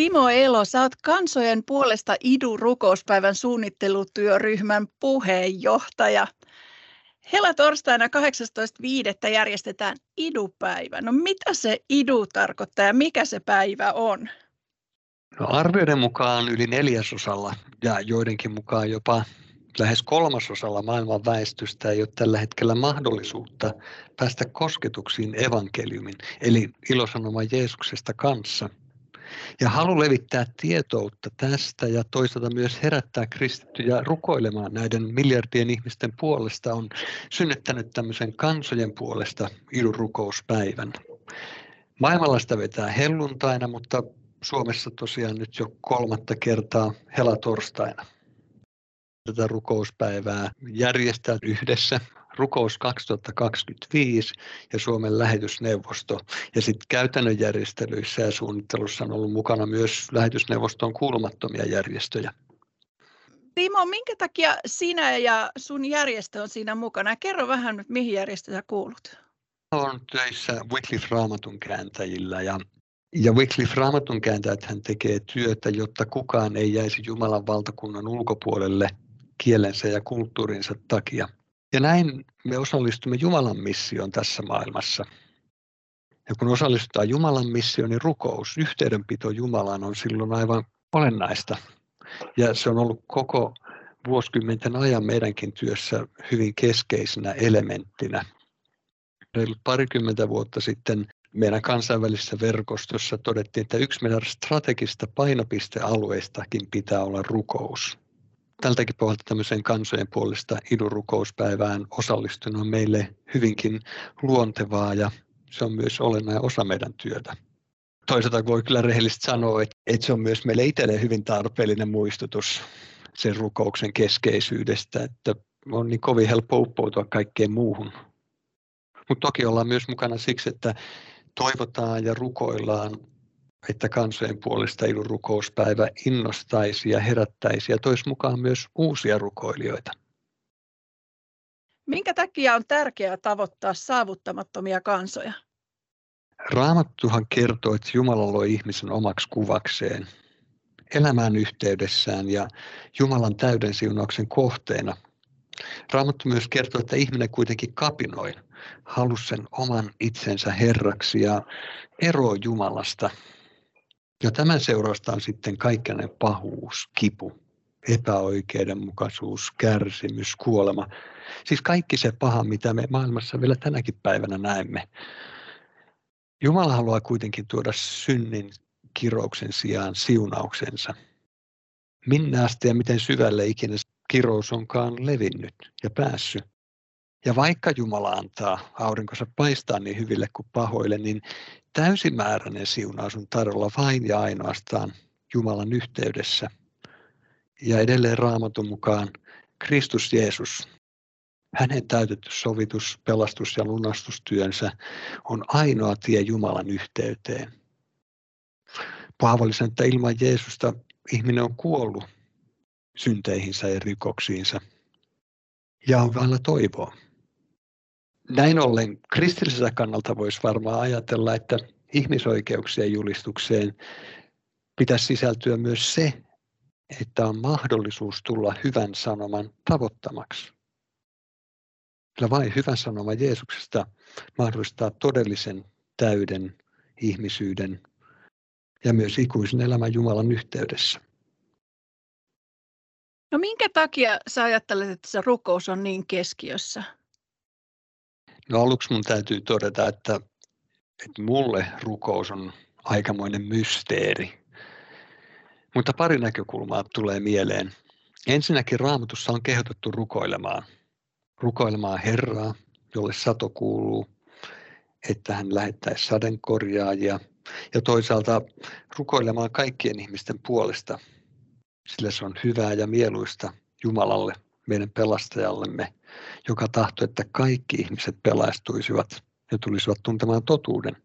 Timo Elo, sä oot kansojen puolesta IDU-rukouspäivän suunnittelutyöryhmän puheenjohtaja. Hela torstaina 18.5. järjestetään IDU-päivä. No mitä se IDU tarkoittaa ja mikä se päivä on? No arvioiden mukaan yli neljäsosalla ja joidenkin mukaan jopa lähes kolmasosalla maailman väestöstä ei ole tällä hetkellä mahdollisuutta päästä kosketuksiin evankeliumin, eli ilosanoma Jeesuksesta kanssa – ja halu levittää tietoutta tästä ja toisaalta myös herättää kristittyjä rukoilemaan näiden miljardien ihmisten puolesta on synnyttänyt tämmöisen kansojen puolesta ilurrukouspäivän. Maailmalla sitä vetää helluntaina, mutta Suomessa tosiaan nyt jo kolmatta kertaa helatorstaina. Tätä rukouspäivää järjestää yhdessä Rukous 2025 ja Suomen lähetysneuvosto. Ja sitten käytännön järjestelyissä ja suunnittelussa on ollut mukana myös lähetysneuvoston kuulumattomia järjestöjä. Timo, minkä takia sinä ja sun järjestö on siinä mukana? Kerro vähän, mihin järjestöön kuulut. Olen töissä Wycliffe Raamatun kääntäjillä ja ja Wycliffe Raamatun kääntäjät hän tekee työtä, jotta kukaan ei jäisi Jumalan valtakunnan ulkopuolelle kielensä ja kulttuurinsa takia. Ja näin me osallistumme Jumalan missioon tässä maailmassa. Ja kun osallistutaan Jumalan missioon, niin rukous, yhteydenpito Jumalaan on silloin aivan olennaista. Ja se on ollut koko vuosikymmenten ajan meidänkin työssä hyvin keskeisenä elementtinä. Reilut parikymmentä vuotta sitten meidän kansainvälisessä verkostossa todettiin, että yksi meidän strategista painopistealueistakin pitää olla rukous tältäkin pohjalta tämmöiseen kansojen puolesta idurukouspäivään osallistunut on meille hyvinkin luontevaa ja se on myös olennainen osa meidän työtä. Toisaalta voi kyllä rehellisesti sanoa, että, että se on myös meille itselleen hyvin tarpeellinen muistutus sen rukouksen keskeisyydestä, että on niin kovin helppo uppoutua kaikkeen muuhun. Mutta toki ollaan myös mukana siksi, että toivotaan ja rukoillaan että kansojen puolesta ilun rukouspäivä innostaisi ja herättäisi ja toisi mukaan myös uusia rukoilijoita. Minkä takia on tärkeää tavoittaa saavuttamattomia kansoja? Raamattuhan kertoo, että Jumala loi ihmisen omaksi kuvakseen, elämään yhteydessään ja Jumalan täyden siunauksen kohteena. Raamattu myös kertoo, että ihminen kuitenkin kapinoi, halusi sen oman itsensä herraksi ja eroa Jumalasta ja tämän seurausta on sitten kaikkinen pahuus, kipu, epäoikeudenmukaisuus, kärsimys, kuolema. Siis kaikki se paha, mitä me maailmassa vielä tänäkin päivänä näemme. Jumala haluaa kuitenkin tuoda synnin kirouksen sijaan siunauksensa. Minne asti ja miten syvälle ikinä kirous onkaan levinnyt ja päässyt. Ja vaikka Jumala antaa aurinkonsa paistaa niin hyville kuin pahoille, niin täysimääräinen siunaus on tarjolla vain ja ainoastaan Jumalan yhteydessä. Ja edelleen raamatun mukaan Kristus Jeesus, hänen täytetty sovitus, pelastus ja lunastustyönsä on ainoa tie Jumalan yhteyteen. Paavali että ilman Jeesusta ihminen on kuollut synteihinsä ja rikoksiinsa ja on vailla toivoa näin ollen kristilliseltä kannalta voisi varmaan ajatella, että ihmisoikeuksien julistukseen pitäisi sisältyä myös se, että on mahdollisuus tulla hyvän sanoman tavoittamaksi. Kyllä vain hyvän sanoma Jeesuksesta mahdollistaa todellisen täyden ihmisyyden ja myös ikuisen elämän Jumalan yhteydessä. No minkä takia sä ajattelet, että se rukous on niin keskiössä? No aluksi mun täytyy todeta, että, että mulle rukous on aikamoinen mysteeri. Mutta pari näkökulmaa tulee mieleen. Ensinnäkin raamatussa on kehotettu rukoilemaan. Rukoilemaan Herraa, jolle sato kuuluu, että hän lähettäisi sadenkorjaajia. Ja toisaalta rukoilemaan kaikkien ihmisten puolesta, sillä se on hyvää ja mieluista Jumalalle, meidän pelastajallemme, joka tahtoi, että kaikki ihmiset pelastuisivat ja tulisivat tuntemaan totuuden.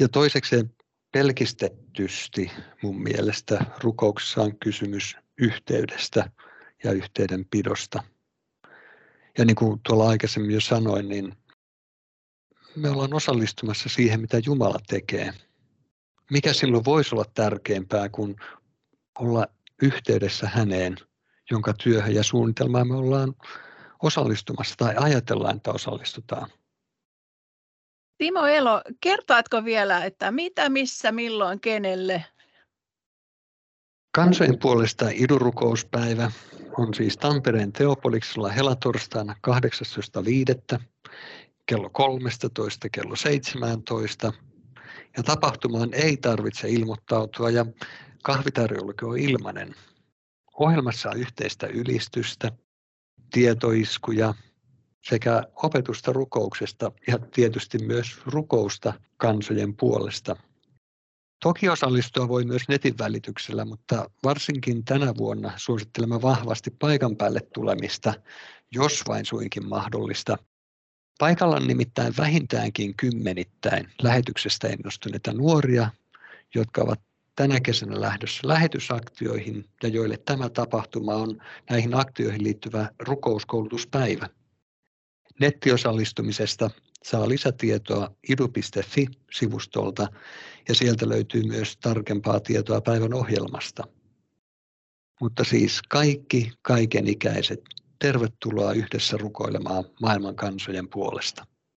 Ja toisekseen pelkistettysti mun mielestä rukouksessa on kysymys yhteydestä ja yhteydenpidosta. Ja niin kuin tuolla aikaisemmin jo sanoin, niin me ollaan osallistumassa siihen, mitä Jumala tekee. mikä silloin voisi olla tärkeämpää kuin olla yhteydessä häneen, jonka työhön ja suunnitelmaan me ollaan osallistumassa tai ajatellaan, että osallistutaan. Timo Elo, kertaatko vielä, että mitä, missä, milloin, kenelle? Kansojen puolesta idurukouspäivä on siis Tampereen Teopoliksella helatorstaina 18.5. kello 13 kello 17. Ja tapahtumaan ei tarvitse ilmoittautua ja kahvitarjoulukin on ilmainen. Ohjelmassa on yhteistä ylistystä, tietoiskuja sekä opetusta rukouksesta ja tietysti myös rukousta kansojen puolesta. Toki osallistua voi myös netin välityksellä, mutta varsinkin tänä vuonna suosittelemme vahvasti paikan päälle tulemista, jos vain suinkin mahdollista. Paikalla on nimittäin vähintäänkin kymmenittäin lähetyksestä innostuneita nuoria, jotka ovat tänä kesänä lähdössä lähetysaktioihin ja joille tämä tapahtuma on näihin aktioihin liittyvä rukouskoulutuspäivä. Nettiosallistumisesta saa lisätietoa idu.fi-sivustolta ja sieltä löytyy myös tarkempaa tietoa päivän ohjelmasta. Mutta siis kaikki kaikenikäiset, tervetuloa yhdessä rukoilemaan maailman kansojen puolesta.